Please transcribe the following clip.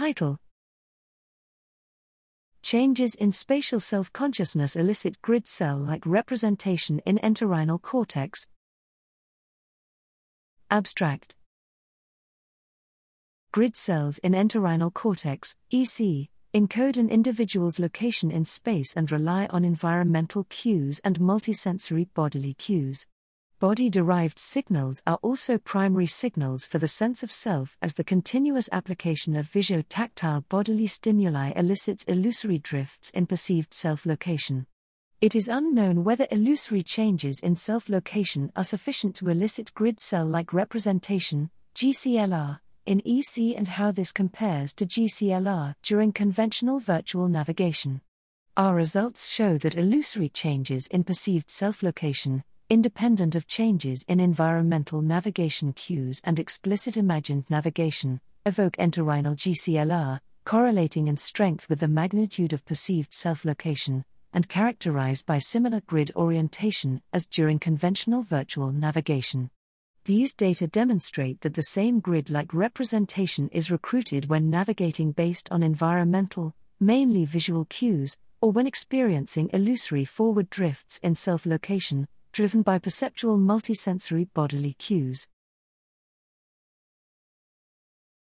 Title Changes in spatial self consciousness elicit grid cell like representation in entorhinal cortex. Abstract Grid cells in entorhinal cortex, EC, encode an individual's location in space and rely on environmental cues and multisensory bodily cues. Body derived signals are also primary signals for the sense of self as the continuous application of visuo-tactile bodily stimuli elicits illusory drifts in perceived self location. It is unknown whether illusory changes in self location are sufficient to elicit grid cell like representation, GCLR, in EC and how this compares to GCLR during conventional virtual navigation. Our results show that illusory changes in perceived self location, independent of changes in environmental navigation cues and explicit imagined navigation, evoke entorhinal GCLR, correlating in strength with the magnitude of perceived self location, and characterized by similar grid orientation as during conventional virtual navigation. These data demonstrate that the same grid like representation is recruited when navigating based on environmental, mainly visual cues, or when experiencing illusory forward drifts in self location, driven by perceptual multisensory bodily cues.